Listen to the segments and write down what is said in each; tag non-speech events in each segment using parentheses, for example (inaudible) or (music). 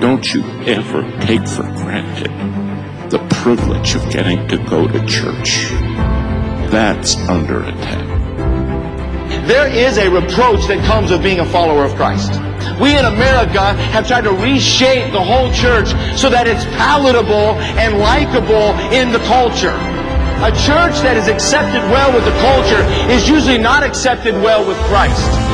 Don't you ever take for granted the privilege of getting to go to church. That's under attack. There is a reproach that comes with being a follower of Christ. We in America have tried to reshape the whole church so that it's palatable and likable in the culture. A church that is accepted well with the culture is usually not accepted well with Christ.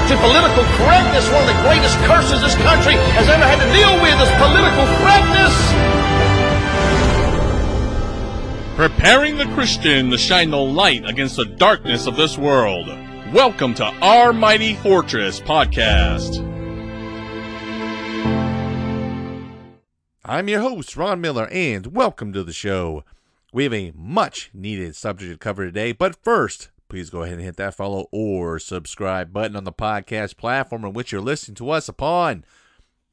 to political correctness. One of the greatest curses this country has ever had to deal with is political correctness. Preparing the Christian to shine the light against the darkness of this world. Welcome to Our Mighty Fortress podcast. I'm your host, Ron Miller, and welcome to the show. We have a much needed subject to cover today, but first, please go ahead and hit that follow or subscribe button on the podcast platform in which you're listening to us upon.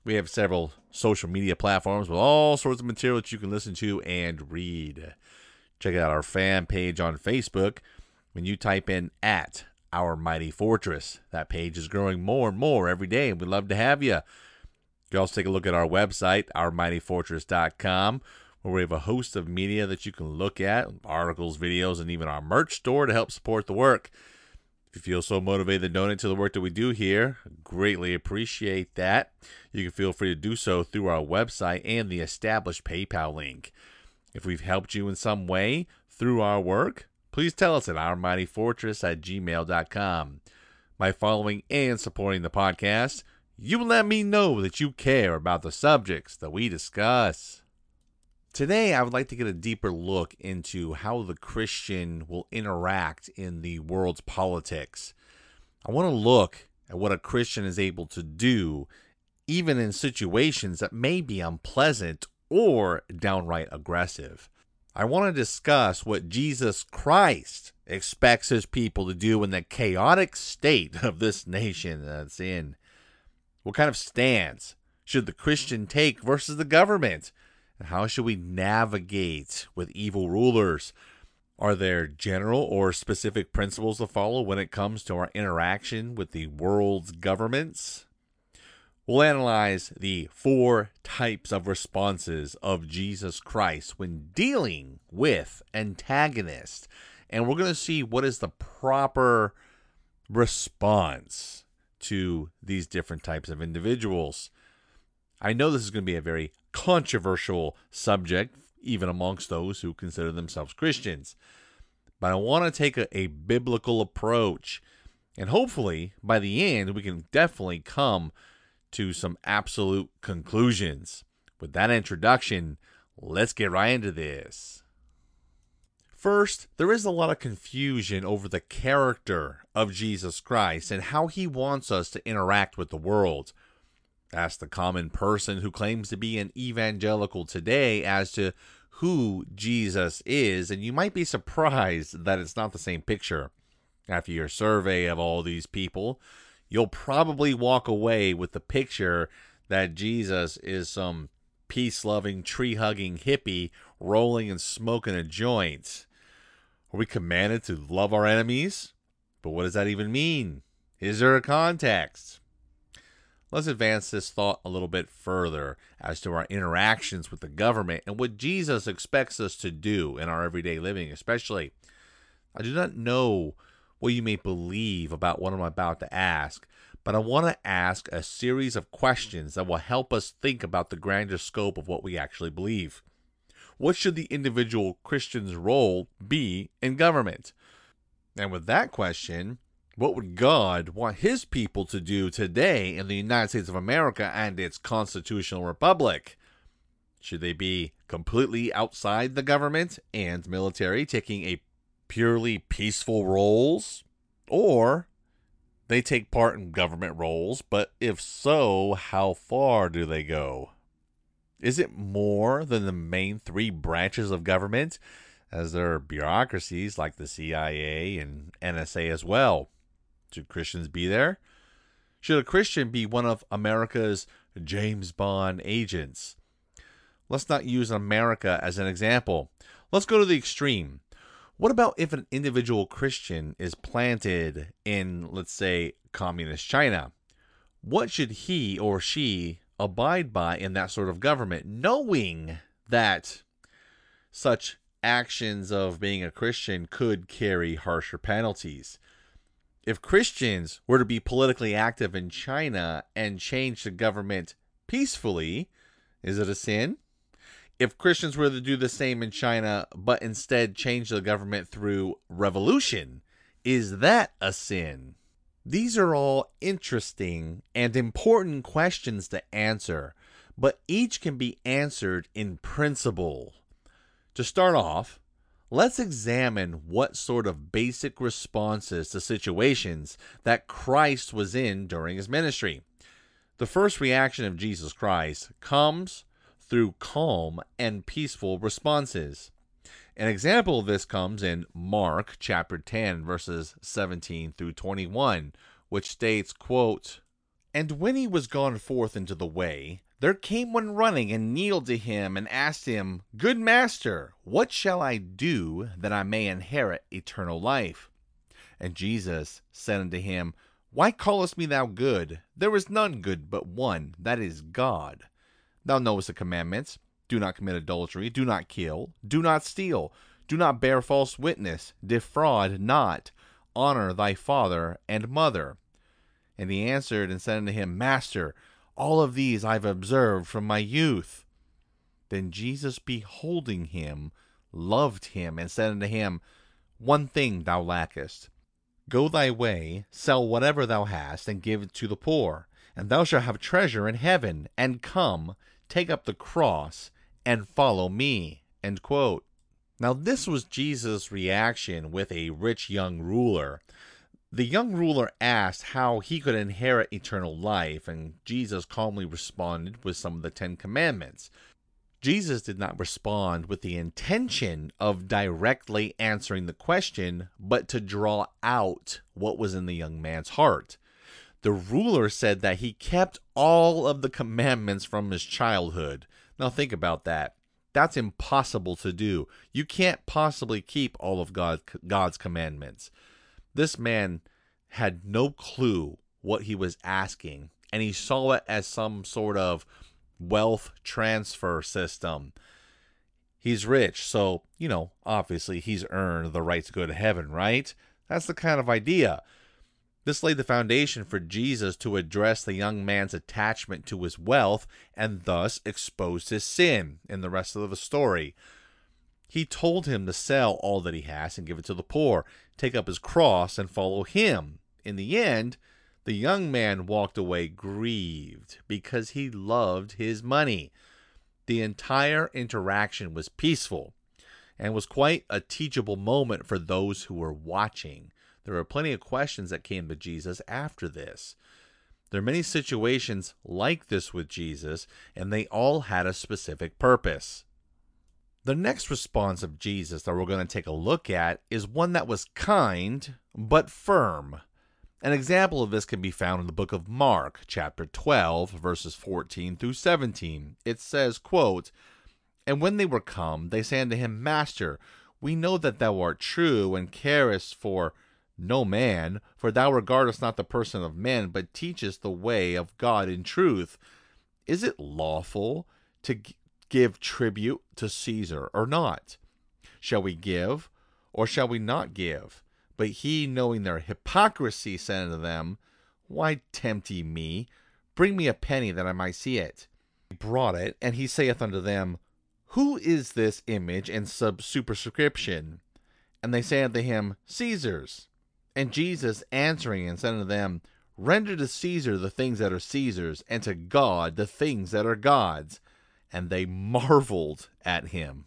We have several social media platforms with all sorts of material that you can listen to and read. Check out our fan page on Facebook. When you type in at Our Mighty Fortress, that page is growing more and more every day, and we'd love to have you. You can also take a look at our website, ourmightyfortress.com, where we have a host of media that you can look at articles, videos, and even our merch store to help support the work. If you feel so motivated to donate to the work that we do here, greatly appreciate that. You can feel free to do so through our website and the established PayPal link. If we've helped you in some way through our work, please tell us at ourmightyfortress at gmail.com. By following and supporting the podcast, you let me know that you care about the subjects that we discuss. Today, I would like to get a deeper look into how the Christian will interact in the world's politics. I want to look at what a Christian is able to do, even in situations that may be unpleasant or downright aggressive. I want to discuss what Jesus Christ expects his people to do in the chaotic state of this nation that's in. What kind of stance should the Christian take versus the government? How should we navigate with evil rulers? Are there general or specific principles to follow when it comes to our interaction with the world's governments? We'll analyze the four types of responses of Jesus Christ when dealing with antagonists. And we're going to see what is the proper response to these different types of individuals. I know this is going to be a very controversial subject, even amongst those who consider themselves Christians. But I want to take a, a biblical approach. And hopefully, by the end, we can definitely come to some absolute conclusions. With that introduction, let's get right into this. First, there is a lot of confusion over the character of Jesus Christ and how he wants us to interact with the world. Ask the common person who claims to be an evangelical today as to who Jesus is, and you might be surprised that it's not the same picture. After your survey of all these people, you'll probably walk away with the picture that Jesus is some peace loving, tree hugging hippie rolling and smoking a joint. Are we commanded to love our enemies? But what does that even mean? Is there a context? Let's advance this thought a little bit further as to our interactions with the government and what Jesus expects us to do in our everyday living, especially. I do not know what you may believe about what I'm about to ask, but I want to ask a series of questions that will help us think about the grander scope of what we actually believe. What should the individual Christian's role be in government? And with that question, what would God want his people to do today in the United States of America and its constitutional republic? Should they be completely outside the government and military, taking a purely peaceful roles? Or they take part in government roles, but if so, how far do they go? Is it more than the main three branches of government, as there are bureaucracies like the CIA and NSA as well? Should Christians be there? Should a Christian be one of America's James Bond agents? Let's not use America as an example. Let's go to the extreme. What about if an individual Christian is planted in, let's say, communist China? What should he or she abide by in that sort of government, knowing that such actions of being a Christian could carry harsher penalties? If Christians were to be politically active in China and change the government peacefully, is it a sin? If Christians were to do the same in China, but instead change the government through revolution, is that a sin? These are all interesting and important questions to answer, but each can be answered in principle. To start off, let's examine what sort of basic responses to situations that Christ was in during his ministry. The first reaction of Jesus Christ comes through calm and peaceful responses. An example of this comes in Mark chapter 10 verses 17 through 21, which states, quote, "And when he was gone forth into the way, there came one running and kneeled to him and asked him, Good master, what shall I do that I may inherit eternal life? And Jesus said unto him, Why callest me thou good? There is none good but one, that is God. Thou knowest the commandments do not commit adultery, do not kill, do not steal, do not bear false witness, defraud not, honor thy father and mother. And he answered and said unto him, Master, all of these I've observed from my youth. Then Jesus, beholding him, loved him, and said unto him, One thing thou lackest. Go thy way, sell whatever thou hast, and give it to the poor, and thou shalt have treasure in heaven, and come, take up the cross and follow me. Now, this was Jesus' reaction with a rich young ruler. The young ruler asked how he could inherit eternal life, and Jesus calmly responded with some of the Ten Commandments. Jesus did not respond with the intention of directly answering the question, but to draw out what was in the young man's heart. The ruler said that he kept all of the commandments from his childhood. Now, think about that. That's impossible to do. You can't possibly keep all of God, God's commandments. This man had no clue what he was asking, and he saw it as some sort of wealth transfer system. He's rich, so, you know, obviously he's earned the right to go to heaven, right? That's the kind of idea. This laid the foundation for Jesus to address the young man's attachment to his wealth and thus exposed his sin in the rest of the story. He told him to sell all that he has and give it to the poor, take up his cross, and follow him. In the end, the young man walked away grieved because he loved his money. The entire interaction was peaceful and was quite a teachable moment for those who were watching. There were plenty of questions that came to Jesus after this. There are many situations like this with Jesus, and they all had a specific purpose. The next response of Jesus that we're going to take a look at is one that was kind but firm. An example of this can be found in the book of Mark, chapter 12, verses 14 through 17. It says, quote, And when they were come, they said unto him, Master, we know that thou art true and carest for no man, for thou regardest not the person of men, but teachest the way of God in truth. Is it lawful to give tribute to Caesar or not? Shall we give, or shall we not give? But he, knowing their hypocrisy, said unto them, Why tempt ye me? Bring me a penny that I might see it. He brought it, and he saith unto them, Who is this image and sub superscription? And they say unto him, Caesar's. And Jesus answering and said unto them, Render to Caesar the things that are Caesar's, and to God the things that are God's. And they marveled at him.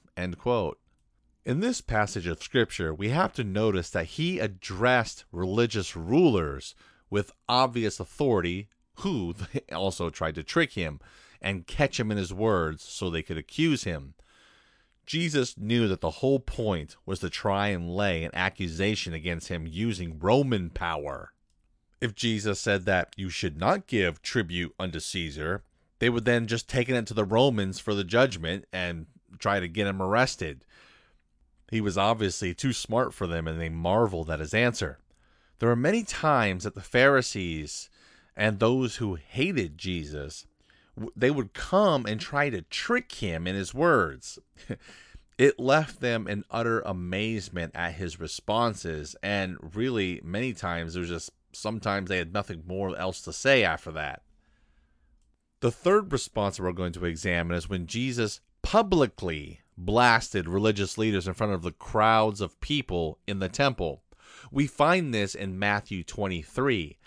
In this passage of Scripture, we have to notice that he addressed religious rulers with obvious authority who (laughs) also tried to trick him and catch him in his words so they could accuse him. Jesus knew that the whole point was to try and lay an accusation against him using Roman power. If Jesus said that you should not give tribute unto Caesar, they would then just take it to the Romans for the judgment and try to get him arrested. He was obviously too smart for them, and they marveled at his answer. There are many times that the Pharisees and those who hated Jesus they would come and try to trick him in his words. (laughs) it left them in utter amazement at his responses, and really, many times, there's just sometimes they had nothing more else to say after that. The third response we're going to examine is when Jesus publicly blasted religious leaders in front of the crowds of people in the temple. We find this in Matthew 23,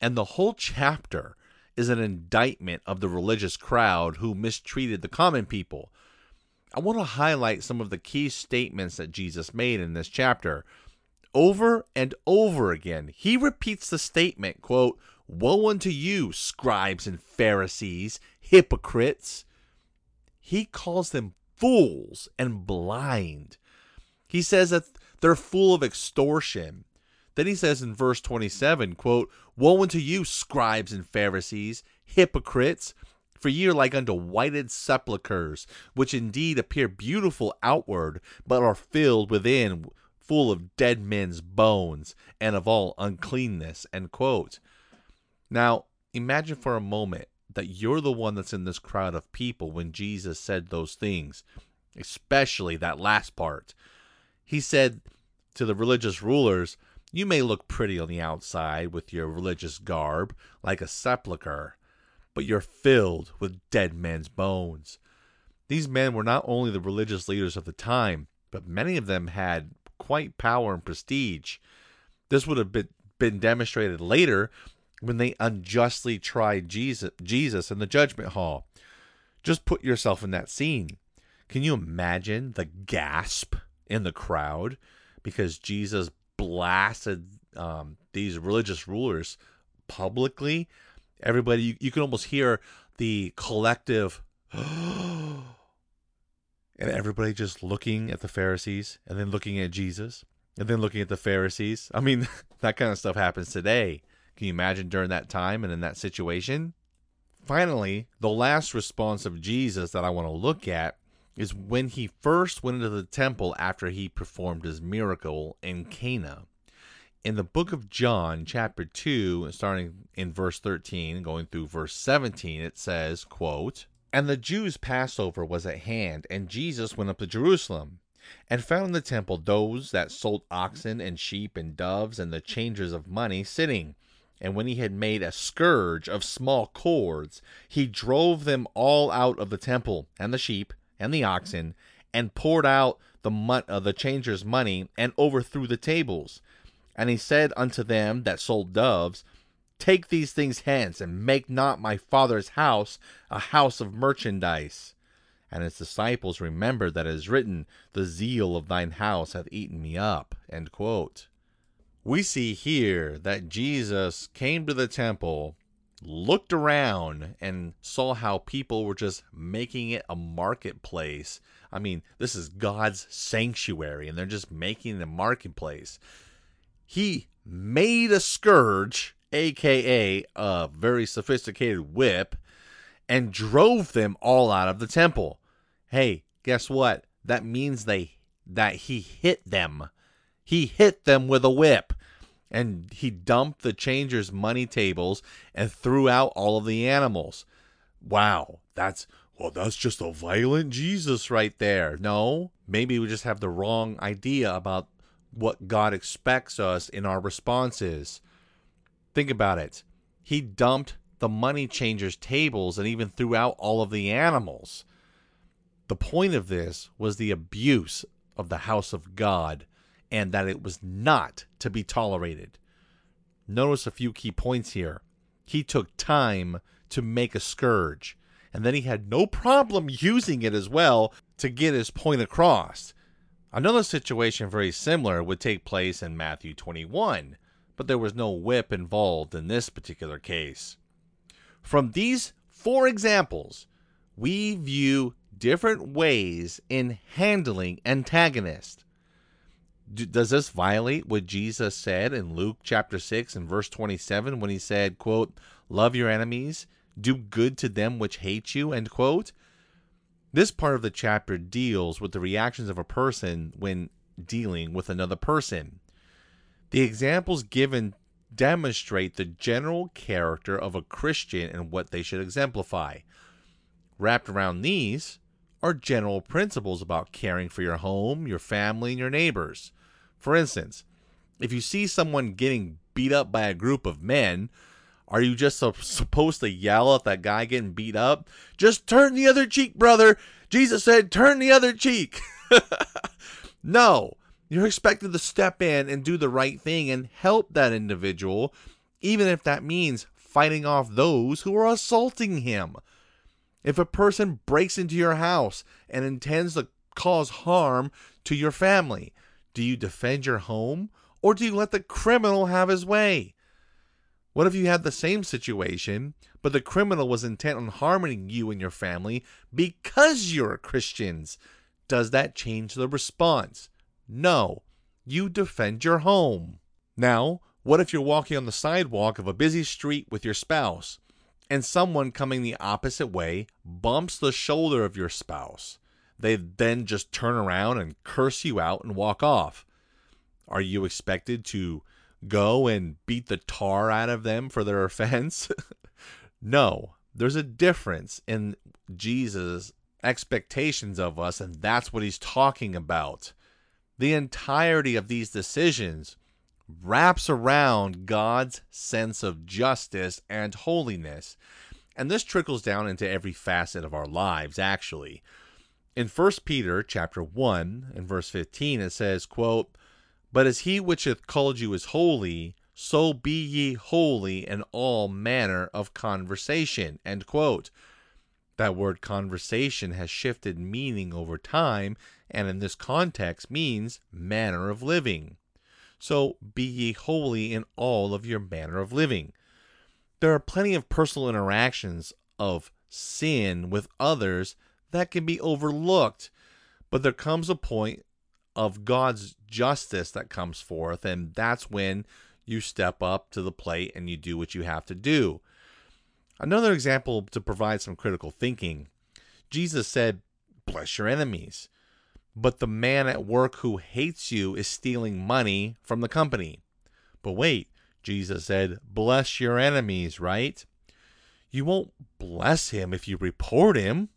and the whole chapter is an indictment of the religious crowd who mistreated the common people. I want to highlight some of the key statements that Jesus made in this chapter. Over and over again, he repeats the statement, quote, Woe unto you, scribes and Pharisees, hypocrites. He calls them fools and blind. He says that they're full of extortion. Then he says in verse 27, quote, Woe unto you, scribes and Pharisees, hypocrites! For ye are like unto whited sepulchres, which indeed appear beautiful outward, but are filled within full of dead men's bones, and of all uncleanness. End quote. Now, imagine for a moment that you're the one that's in this crowd of people when Jesus said those things, especially that last part. He said to the religious rulers, you may look pretty on the outside with your religious garb, like a sepulchre, but you're filled with dead men's bones. These men were not only the religious leaders of the time, but many of them had quite power and prestige. This would have been, been demonstrated later when they unjustly tried Jesus, Jesus in the judgment hall. Just put yourself in that scene. Can you imagine the gasp in the crowd because Jesus blasted um, these religious rulers publicly. Everybody, you, you can almost hear the collective, (gasps) and everybody just looking at the Pharisees and then looking at Jesus and then looking at the Pharisees. I mean, (laughs) that kind of stuff happens today. Can you imagine during that time and in that situation? Finally, the last response of Jesus that I want to look at is when he first went into the temple after he performed his miracle in Cana. In the book of John, chapter 2, starting in verse 13 going through verse 17, it says, quote, And the Jews' Passover was at hand, and Jesus went up to Jerusalem, and found in the temple those that sold oxen and sheep and doves and the changers of money sitting. And when he had made a scourge of small cords, he drove them all out of the temple, and the sheep, and the oxen, and poured out the mon- uh, the changers' money, and overthrew the tables. And he said unto them that sold doves, Take these things hence, and make not my father's house a house of merchandise. And his disciples remembered that it is written, The zeal of thine house hath eaten me up. We see here that Jesus came to the temple looked around and saw how people were just making it a marketplace. I mean, this is God's sanctuary, and they're just making a marketplace. He made a scourge, aka a very sophisticated whip, and drove them all out of the temple. Hey, guess what? That means they that he hit them. He hit them with a whip and he dumped the changers' money tables and threw out all of the animals. Wow, that's well, that's just a violent Jesus right there. No, maybe we just have the wrong idea about what God expects us in our responses. Think about it. He dumped the money changers' tables and even threw out all of the animals. The point of this was the abuse of the house of God and that it was not to be tolerated. Notice a few key points here. He took time to make a scourge, and then he had no problem using it as well to get his point across. Another situation very similar would take place in Matthew 21, but there was no whip involved in this particular case. From these four examples, we view different ways in handling antagonists. Does this violate what Jesus said in Luke chapter 6 and verse 27 when he said, quote, love your enemies, do good to them which hate you, end quote? This part of the chapter deals with the reactions of a person when dealing with another person. The examples given demonstrate the general character of a Christian and what they should exemplify. Wrapped around these are general principles about caring for your home, your family, and your neighbors. For instance, if you see someone getting beat up by a group of men, are you just supposed to yell at that guy getting beat up? Just turn the other cheek, brother. Jesus said, turn the other cheek. (laughs) no, you're expected to step in and do the right thing and help that individual, even if that means fighting off those who are assaulting him. If a person breaks into your house and intends to cause harm to your family, do you defend your home or do you let the criminal have his way? What if you had the same situation, but the criminal was intent on harming you and your family because you're Christians? Does that change the response? No. You defend your home. Now, what if you're walking on the sidewalk of a busy street with your spouse, and someone coming the opposite way bumps the shoulder of your spouse? They then just turn around and curse you out and walk off. Are you expected to go and beat the tar out of them for their (laughs) offense? (laughs) no. There's a difference in Jesus' expectations of us, and that's what he's talking about. The entirety of these decisions wraps around God's sense of justice and holiness. And this trickles down into every facet of our lives, actually. In 1 Peter chapter 1 and verse 15, it says, quote, but as he which hath called you is holy, so be ye holy in all manner of conversation. End quote. That word conversation has shifted meaning over time, and in this context means manner of living. So be ye holy in all of your manner of living. There are plenty of personal interactions of sin with others that can be overlooked, but there comes a point of God's justice that comes forth, and that's when you step up to the plate and you do what you have to do. Another example to provide some critical thinking Jesus said, Bless your enemies. But the man at work who hates you is stealing money from the company. But wait, Jesus said, Bless your enemies, right? You won't bless him if you report him.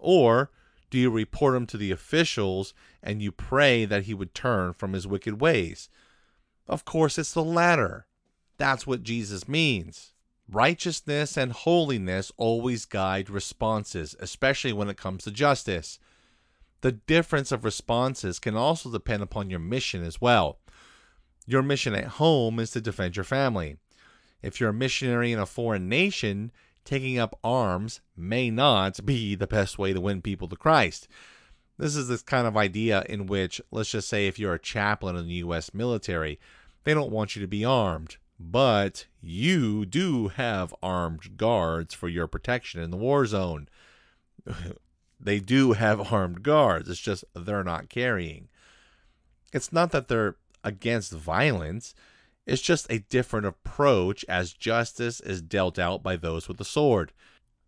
Or do you report him to the officials and you pray that he would turn from his wicked ways? Of course, it's the latter. That's what Jesus means. Righteousness and holiness always guide responses, especially when it comes to justice. The difference of responses can also depend upon your mission as well. Your mission at home is to defend your family. If you're a missionary in a foreign nation, taking up arms may not be the best way to win people to Christ. This is this kind of idea in which, let's just say, if you're a chaplain in the U.S. military, they don't want you to be armed, but you do have armed guards for your protection in the war zone. (laughs) they do have (laughs) armed guards, it's just they're not carrying. It's not that they're against violence, it's just a different approach as justice is dealt out by those with the sword.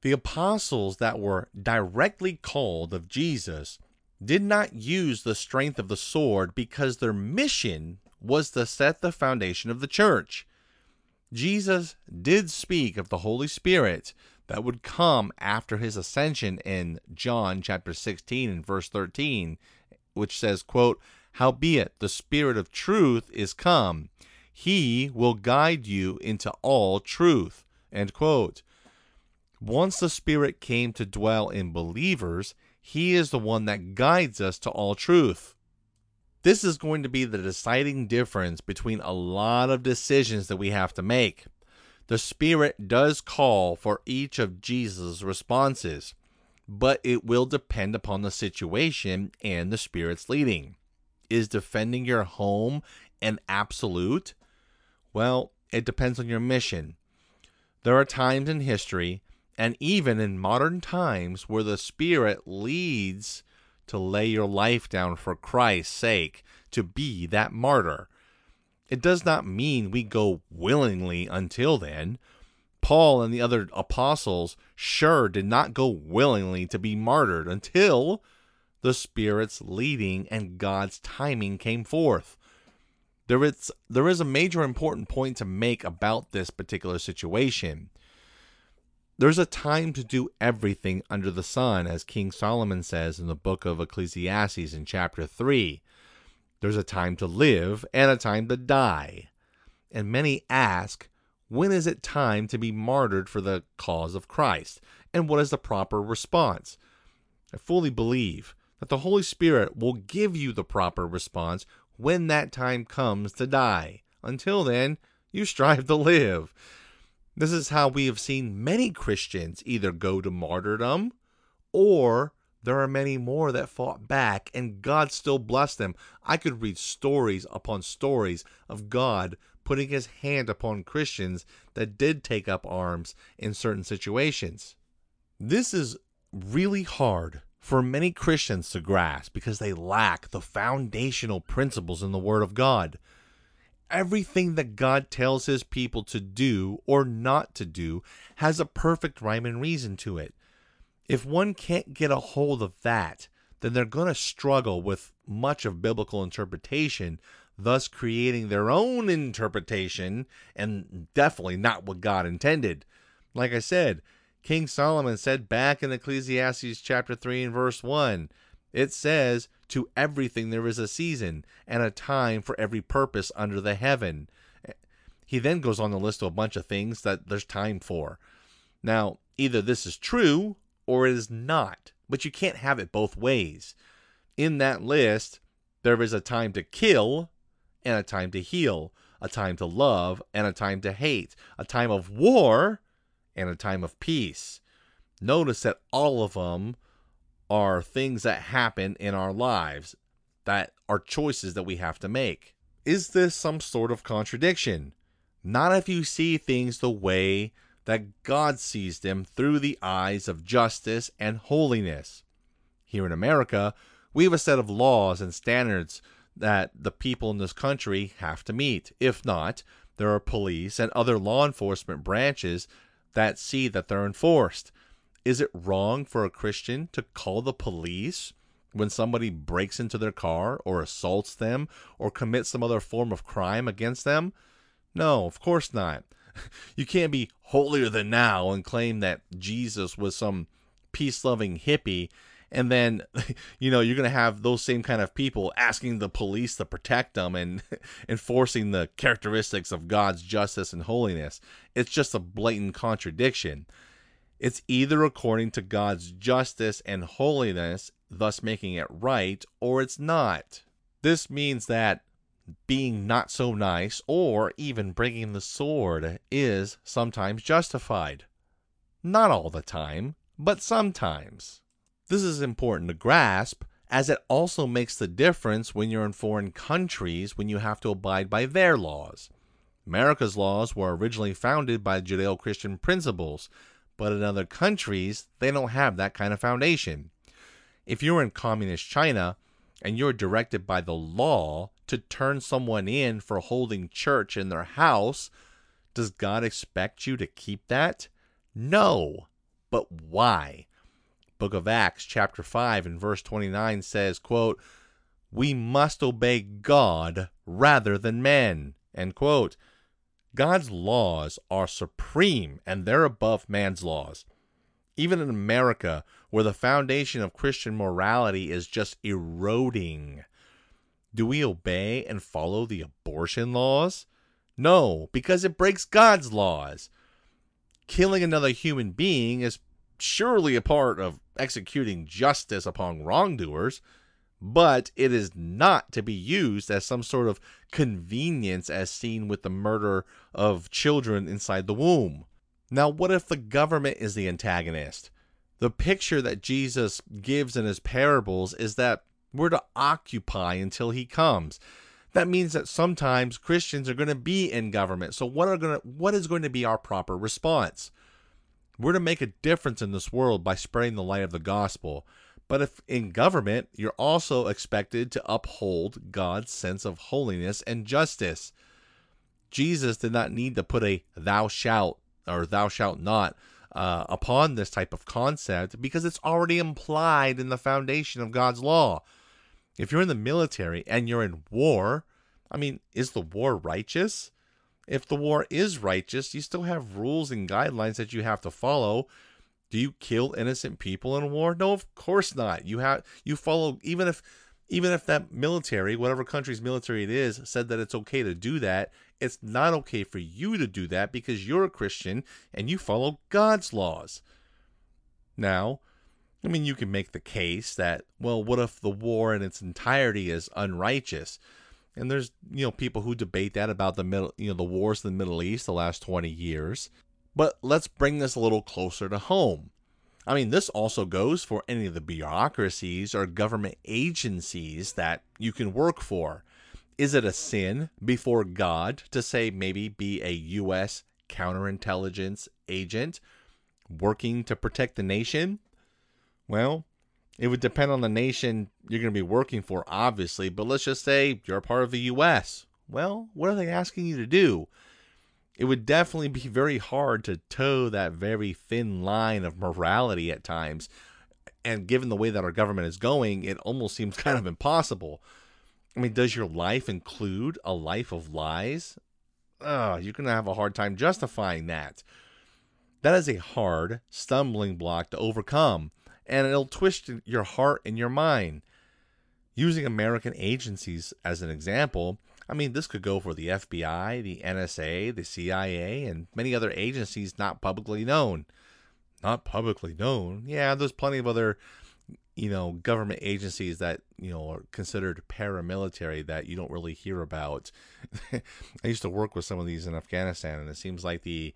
The apostles that were directly called of Jesus did not use the strength of the sword because their mission was to set the foundation of the church. Jesus did speak of the Holy Spirit that would come after his ascension in John chapter 16 and verse 13, which says, quote, Howbeit the Spirit of truth is come, he will guide you into all truth. End quote. Once the Spirit came to dwell in believers, He is the one that guides us to all truth. This is going to be the deciding difference between a lot of decisions that we have to make. The Spirit does call for each of Jesus' responses, but it will depend upon the situation and the Spirit's leading. Is defending your home an absolute? Well, it depends on your mission. There are times in history and even in modern times where the Spirit leads to lay your life down for Christ's sake, to be that martyr. It does not mean we go willingly until then. Paul and the other apostles sure did not go willingly to be martyred until the Spirit's leading and God's timing came forth. There is, there is a major important point to make about this particular situation. There's a time to do everything under the sun, as King Solomon says in the book of Ecclesiastes in chapter 3. There's a time to live and a time to die. And many ask, when is it time to be martyred for the cause of Christ? And what is the proper response? I fully believe that the Holy Spirit will give you the proper response when that time comes to die. Until then, you strive to live. This is how we have seen many Christians either go to martyrdom or there are many more that fought back and God still blessed them. I could read stories upon stories of God putting his hand upon Christians that did take up arms in certain situations. This is really hard for many Christians to grasp because they lack the foundational principles in the Word of God. Everything that God tells His people to do or not to do has a perfect rhyme and reason to it. If one can't get a hold of that, then they're going to struggle with much of biblical interpretation, thus creating their own interpretation and definitely not what God intended. Like I said, King Solomon said back in Ecclesiastes chapter 3 and verse 1, it says, To everything there is a season and a time for every purpose under the heaven. He then goes on to list a bunch of things that there's time for. Now, either this is true or it is not, but you can't have it both ways. In that list, there is a time to kill and a time to heal, a time to love and a time to hate, a time of war and a time of peace. Notice that all of them are things that happen in our lives that are choices that we have to make. Is this some sort of contradiction? Not if you see things the way that God sees them through the eyes of justice and holiness. Here in America, we have a set of laws and standards that the people in this country have to meet. If not, there are police and other law enforcement branches that see that they're enforced. Is it wrong for a Christian to call the police when somebody breaks into their car or assaults them or commits some other form of crime against them? No, of course not. (laughs) You can't be holier than now and claim that Jesus was some peace loving hippie and then (laughs) you know you're going to have those same kind of people asking the police to protect them and (laughs) enforcing the characteristics of God's justice and holiness. It's just a blatant contradiction. It's either according to God's justice and holiness, thus making it right, or it's not. This means that being not so nice or even bringing the sword is sometimes justified. Not all the time, but sometimes. This is important to grasp as it also makes the difference when you're in foreign countries when you have to abide by their laws. America's laws were originally founded by Judeo Christian principles, but in other countries, they don't have that kind of foundation. If you're in communist China and you're directed by the law to turn someone in for holding church in their house, does God expect you to keep that? No. But why? Book of Acts chapter 5 and verse 29 says, quote, "We must obey God rather than men." End quote. God's laws are supreme and they're above man's laws. Even in America, where the foundation of Christian morality is just eroding, do we obey and follow the abortion laws? No, because it breaks God's laws. Killing another human being is surely a part of executing justice upon wrongdoers, but it is not to be used as some sort of convenience as seen with the murder of children inside the womb. Now, what if the government is the antagonist? The picture that Jesus gives in his parables is that we're to occupy until he comes. that means that sometimes Christians are going to be in government. So what are going to what is going to be our proper response? We're to make a difference in this world by spreading the light of the gospel. But if in government, you're also expected to uphold God's sense of holiness and justice. Jesus did not need to put a thou shalt or thou shalt not uh, upon this type of concept because it's already implied in the foundation of God's law. If you're in the military and you're in war, I mean, is the war righteous? If the war is righteous, you still have rules and guidelines that you have to follow. Do you kill innocent people in war? No, of course not. You have you follow even if even if that military, whatever country's military it is, said that it's okay to do that, it's not okay for you to do that because you're a Christian and you follow God's laws. Now, I mean, you can make the case that, well, what if the war in its entirety is unrighteous? And there's, you know, people who debate that about the middle, you know, the wars in the Middle East the last 20 years. But let's bring this a little closer to home. I mean, this also goes for any of the bureaucracies or government agencies that you can work for. Is it a sin before God to say maybe be a U.S. counterintelligence agent working to protect the nation? Well, it would depend on the nation you're going to be working for, obviously, but let's just say you're a part of the U.S. Well, what are they asking you to do? It would definitely be very hard to toe that very thin line of morality at times. And given the way that our government is going, it almost seems kind of impossible. I mean, does your life include a life of lies? Oh, you're going to have a hard time justifying that. That is a hard stumbling block to overcome, and it'll twist your heart and your mind. Using American agencies as an example, I mean, this could go for the FBI, the NSA, the CIA, and many other agencies not publicly known. Not publicly known. Yeah, there's plenty of other you know government agencies that you know are considered paramilitary that you don't really hear about (laughs) i used to work with some of these in afghanistan and it seems like the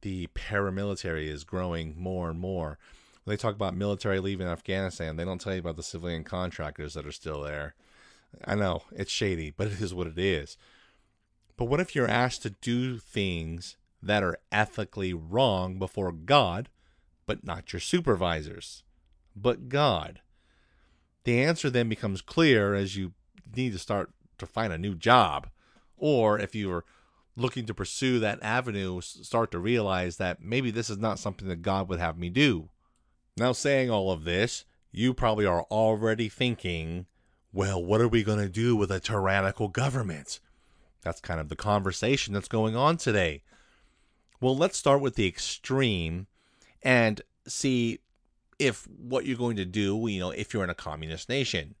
the paramilitary is growing more and more when they talk about military leaving afghanistan they don't tell you about the civilian contractors that are still there i know it's shady but it is what it is but what if you're asked to do things that are ethically wrong before god but not your supervisors but God? The answer then becomes clear as you need to start to find a new job. Or if you are looking to pursue that avenue, start to realize that maybe this is not something that God would have me do. Now, saying all of this, you probably are already thinking, well, what are we going to do with a tyrannical government? That's kind of the conversation that's going on today. Well, let's start with the extreme and see if what you're going to do, you know, if you're in a communist nation.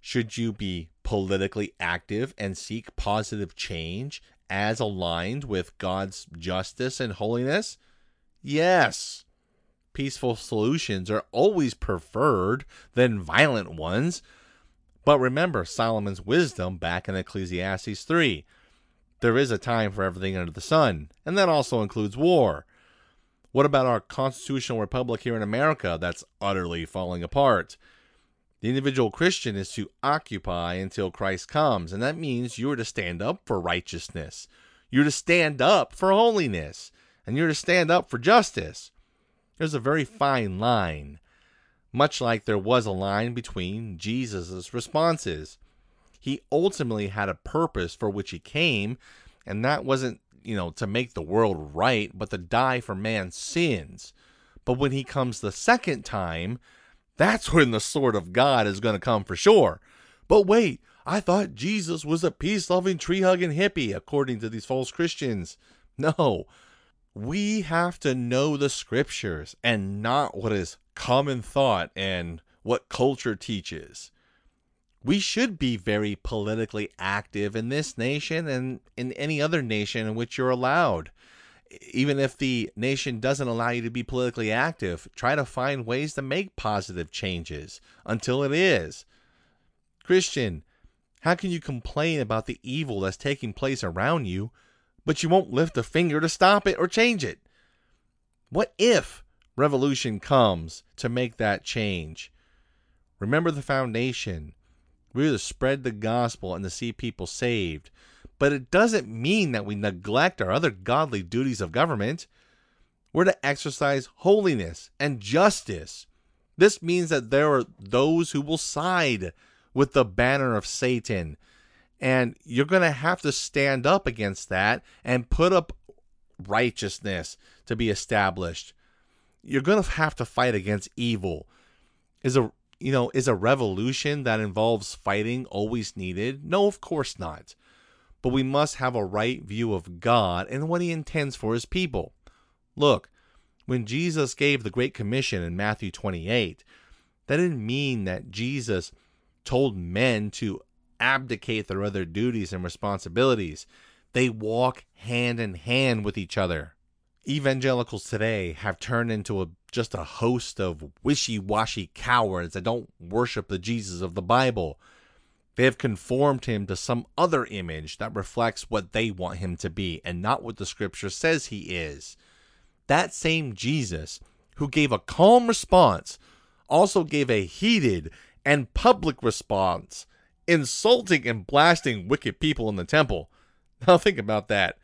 Should you be politically active and seek positive change as aligned with God's justice and holiness? Yes. Peaceful solutions are always preferred than violent ones. But remember Solomon's wisdom back in Ecclesiastes 3. There is a time for everything under the sun, and that also includes war. What about our constitutional republic here in America that's utterly falling apart? The individual Christian is to occupy until Christ comes, and that means you're to stand up for righteousness. You're to stand up for holiness, and you're to stand up for justice. There's a very fine line, much like there was a line between Jesus' responses. He ultimately had a purpose for which he came, and that wasn't you know, to make the world right, but to die for man's sins. But when he comes the second time, that's when the sword of God is going to come for sure. But wait, I thought Jesus was a peace loving, tree hugging hippie, according to these false Christians. No, we have to know the scriptures and not what is common thought and what culture teaches we should be very politically active in this nation and in any other nation in which you're allowed. Even if the nation doesn't allow you to be politically active, try to find ways to make positive changes until it is. Christian, how can you complain about the evil that's taking place around you, but you won't lift a finger to stop it or change it? What if revolution comes to make that change? Remember the foundation We're to spread the gospel and to see people saved. But it doesn't mean that we neglect our other godly duties of government. We're to exercise holiness and justice. This means that there are those who will side with the banner of Satan. And you're going to have to stand up against that and put up righteousness to be established. You're going to have to fight against evil. Is a you know, is a revolution that involves fighting always needed? No, of course not. But we must have a right view of God and what he intends for his people. Look, when Jesus gave the Great Commission in Matthew 28, that didn't mean that Jesus told men to abdicate their other duties and responsibilities. They walk hand in hand with each other. Evangelicals today have turned into a, just a host of wishy washy cowards that don't worship the Jesus of the Bible. They have conformed him to some other image that reflects what they want him to be and not what the scripture says he is. That same Jesus, who gave a calm response, also gave a heated and public response, insulting and blasting wicked people in the temple. (laughs) Now think about that.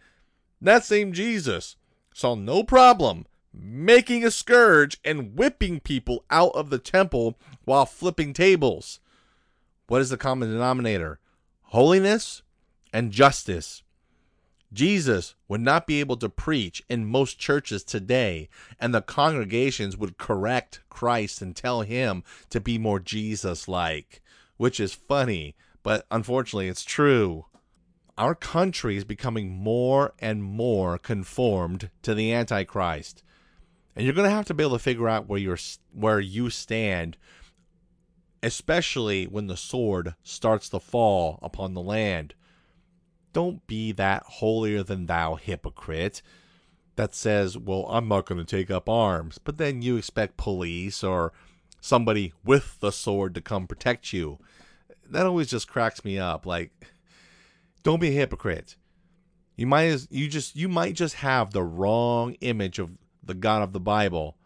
That same Jesus saw no problem making a scourge and whipping people out of the temple while flipping tables. What is the common denominator? Holiness and justice. Jesus would not be able to preach in most churches today, and the congregations would correct Christ and tell him to be more Jesus like, which is funny, but unfortunately it's true. Our country is becoming more and more conformed to the Antichrist. And you're going to have to be able to figure out where you're where you stand especially when the sword starts to fall upon the land. Don't be that holier than thou hypocrite that says, Well, I'm not going to take up arms, but then you expect police or somebody with the sword to come protect you. That always just cracks me up. Like, don't be a hypocrite. You might as you just you might just have the wrong image of the God of the Bible.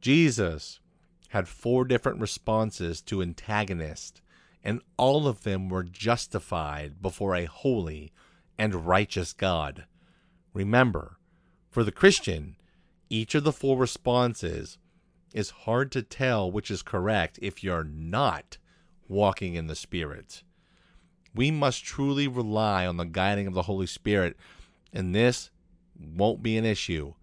Jesus had four different responses to antagonist, and all of them were justified before a holy and righteous God. Remember, for the Christian, each of the four responses is hard to tell which is correct if you're not walking in the Spirit. We must truly rely on the guiding of the Holy Spirit, and this won't be an issue.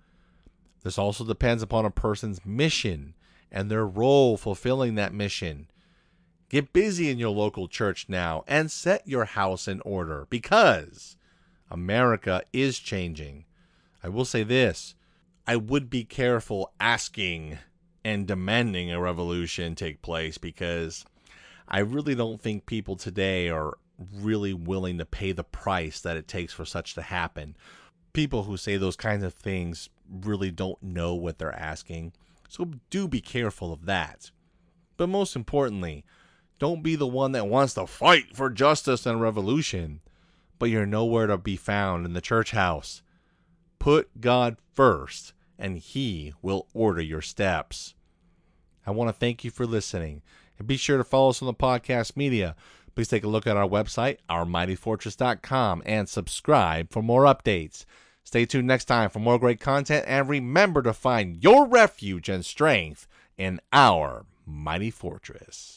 This also depends upon a person's mission and their role fulfilling that mission. Get busy in your local church now and set your house in order because America is changing. I will say this I would be careful asking and demanding a revolution take place because I really don't think people today are really willing to pay the price that it takes for such to happen. People who say those kinds of things really don't know what they're asking. So do be careful of that. But most importantly, don't be the one that wants to fight for justice and revolution, but you're nowhere to be found in the church house. Put God first, and He will order your steps. I want to thank you for listening, and be sure to follow us on the podcast media. Please take a look at our website, ourmightyfortress.com, and subscribe for more updates. Stay tuned next time for more great content, and remember to find your refuge and strength in our mighty fortress.